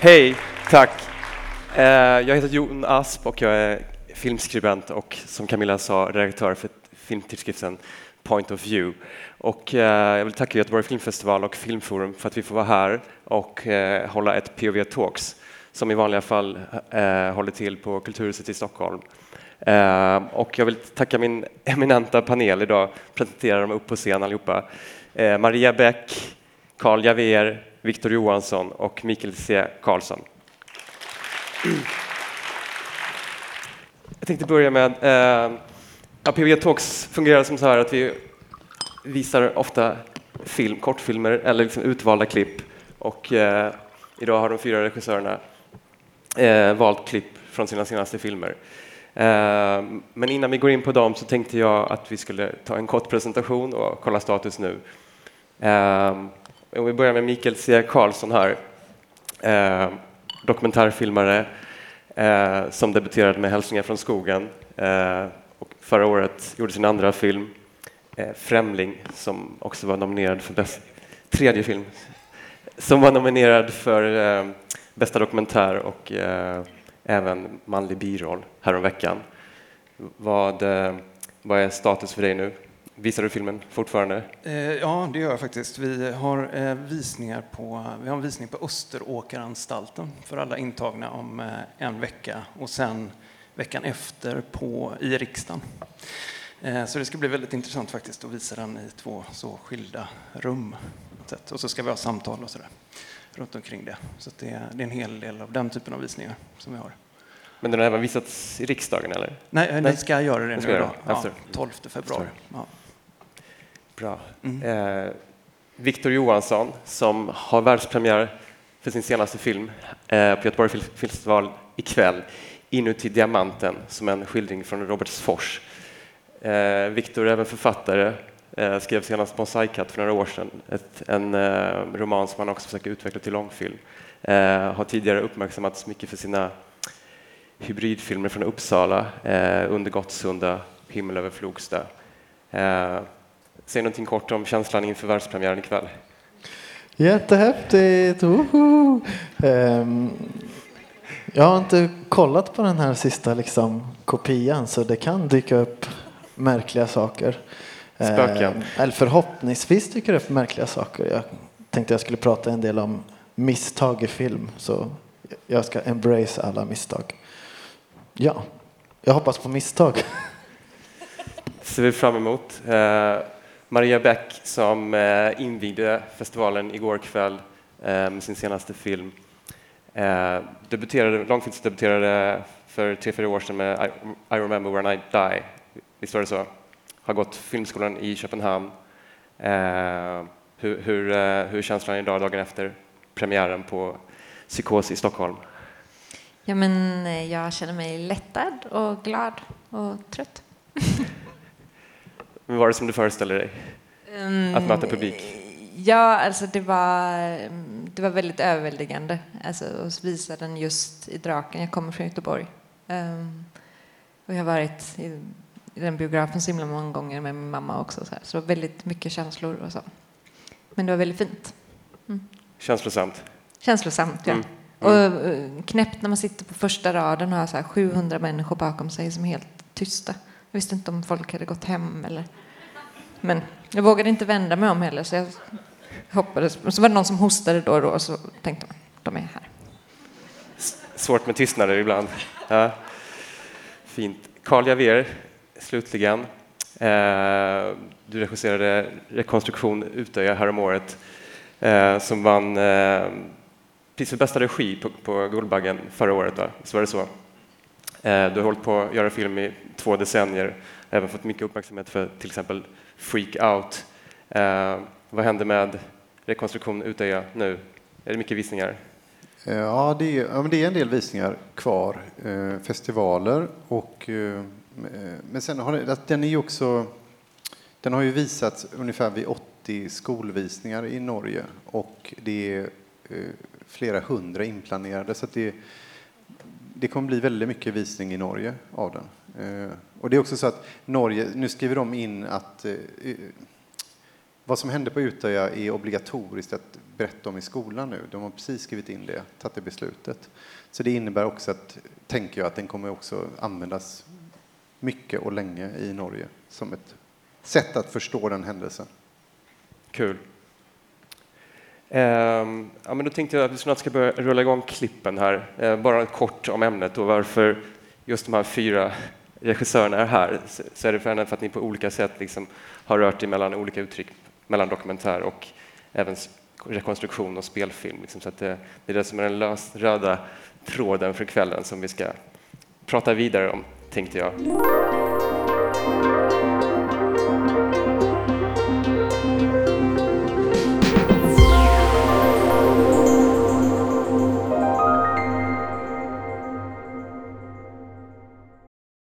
Hej, tack. Eh, jag heter Jon Asp och jag är filmskribent och som Camilla sa redaktör för filmtidskriften Point of View. Och eh, jag vill tacka Göteborg Filmfestival och Filmforum för att vi får vara här och eh, hålla ett POV Talks som i vanliga fall håller till på Kulturhuset i Stockholm. Och jag vill tacka min eminenta panel idag, presentera dem upp på scen allihopa. Maria Bäck, Carl Javier, Viktor Johansson och Mikael C Karlsson. Jag tänkte börja med eh, APV Talks fungerar som så här att vi visar ofta film, kortfilmer eller liksom utvalda klipp och eh, idag har de fyra regissörerna eh, valt klipp från sina senaste filmer. Eh, men innan vi går in på dem så tänkte jag att vi skulle ta en kort presentation och kolla status nu. Eh, om vi börjar med Mikael C. Karlsson här, eh, dokumentärfilmare eh, som debuterade med Hälsningar från skogen eh, och förra året gjorde sin andra film, eh, Främling, som också var nominerad för bäst, tredje film, som var nominerad för eh, bästa dokumentär och eh, även manlig biroll häromveckan. Vad, eh, vad är status för dig nu? Visar du filmen fortfarande? Eh, ja, det gör jag faktiskt. Vi har eh, visningar på, vi har en visning på Österåkeranstalten för alla intagna om eh, en vecka och sen veckan efter på, i riksdagen. Så det ska bli väldigt intressant faktiskt att visa den i två så skilda rum. Och så ska vi ha samtal och sådär runt omkring det. Så det är, en hel del av den typen av visningar som vi har. Men den har även visats i riksdagen eller? Nej, ni ska göra det nu då. Ja, 12 februari. Ja. Bra. Mm. Eh, Viktor Johansson som har världspremiär för sin senaste film eh, på Göteborg Filmfestival ikväll, Inuti diamanten, som en skildring från Robertsfors. Eh, Viktor är även författare, eh, skrev senast Mosaikkatt för några år sedan, ett, en eh, roman som han också försöker utveckla till långfilm. Eh, har tidigare uppmärksammats mycket för sina hybridfilmer från Uppsala, eh, Under Gottsunda, Himmel över Flogsta. Säg någonting kort om känslan inför världspremiären ikväll. Jättehäftigt! Um, jag har inte kollat på den här sista liksom, kopian så det kan dyka upp märkliga saker. Spöken? Uh, eller förhoppningsvis dyker det upp märkliga saker. Jag tänkte jag skulle prata en del om misstag i film så jag ska embrace alla misstag. Ja, jag hoppas på misstag. ser vi fram emot. Uh, Maria Bäck som eh, invigde festivalen igår kväll eh, med sin senaste film. Eh, debuterade, långfilmsdebuterade för tre, fyra år sedan med I, I remember when I die. Visst var det så? Har gått filmskolan i Köpenhamn. Hur, hur, hur är känslan idag, dagen efter premiären på Psykos i Stockholm? Ja, men jag känner mig lättad och glad och trött. Men var det som du föreställde dig? Um, att möta publik? Ja, alltså det var, det var väldigt överväldigande alltså, att visa den just i Draken. Jag kommer från Göteborg. Um, och jag har varit i, i den biografen så himla många gånger med min mamma också. Så, här. så väldigt mycket känslor och så. Men det var väldigt fint. Mm. Känslosamt? Känslosamt, ja. Mm. Mm. Och uh, knäppt när man sitter på första raden och har så 700 människor bakom sig som är helt tysta. Jag visste inte om folk hade gått hem eller... Men jag vågade inte vända mig om heller så jag hoppades. Så var det någon som hostade då och då och så tänkte man, de är här. Svårt med tystnader ibland. Ja. Fint. Carl Javier, slutligen. Eh, du regisserade Rekonstruktion Utöja häromåret eh, som vann eh, pris för bästa regi på, på Guldbaggen förra året. Va? Så var det så? Du har hållit på att göra film i två decennier, även fått mycket uppmärksamhet för till exempel Freak Out. Eh, vad händer med rekonstruktion Utöya nu? Är det mycket visningar? Eh, ja, det är, ja, det är en del visningar kvar. Eh, festivaler och eh, men sen har den är också den har ju visats ungefär vid 80 skolvisningar i Norge och det är eh, flera hundra inplanerade så det det kommer bli väldigt mycket visning i Norge av den. Eh, och det är också så att Norge, nu skriver de in att eh, vad som hände på Utöja är obligatoriskt att berätta om i skolan nu. De har precis skrivit in det, tagit det beslutet. Så det innebär också att, tänker jag, att den kommer också användas mycket och länge i Norge som ett sätt att förstå den händelsen. Kul. Ehm, ja, men då tänkte jag att vi snart ska börja rulla igång klippen här. Eh, bara kort om ämnet och varför just de här fyra regissörerna är här. Så, är det för, för att ni på olika sätt liksom har rört er mellan olika uttryck, mellan dokumentär och även rekonstruktion och spelfilm. Liksom, så att det, det är det som är den lös, röda tråden för kvällen som vi ska prata vidare om, tänkte jag.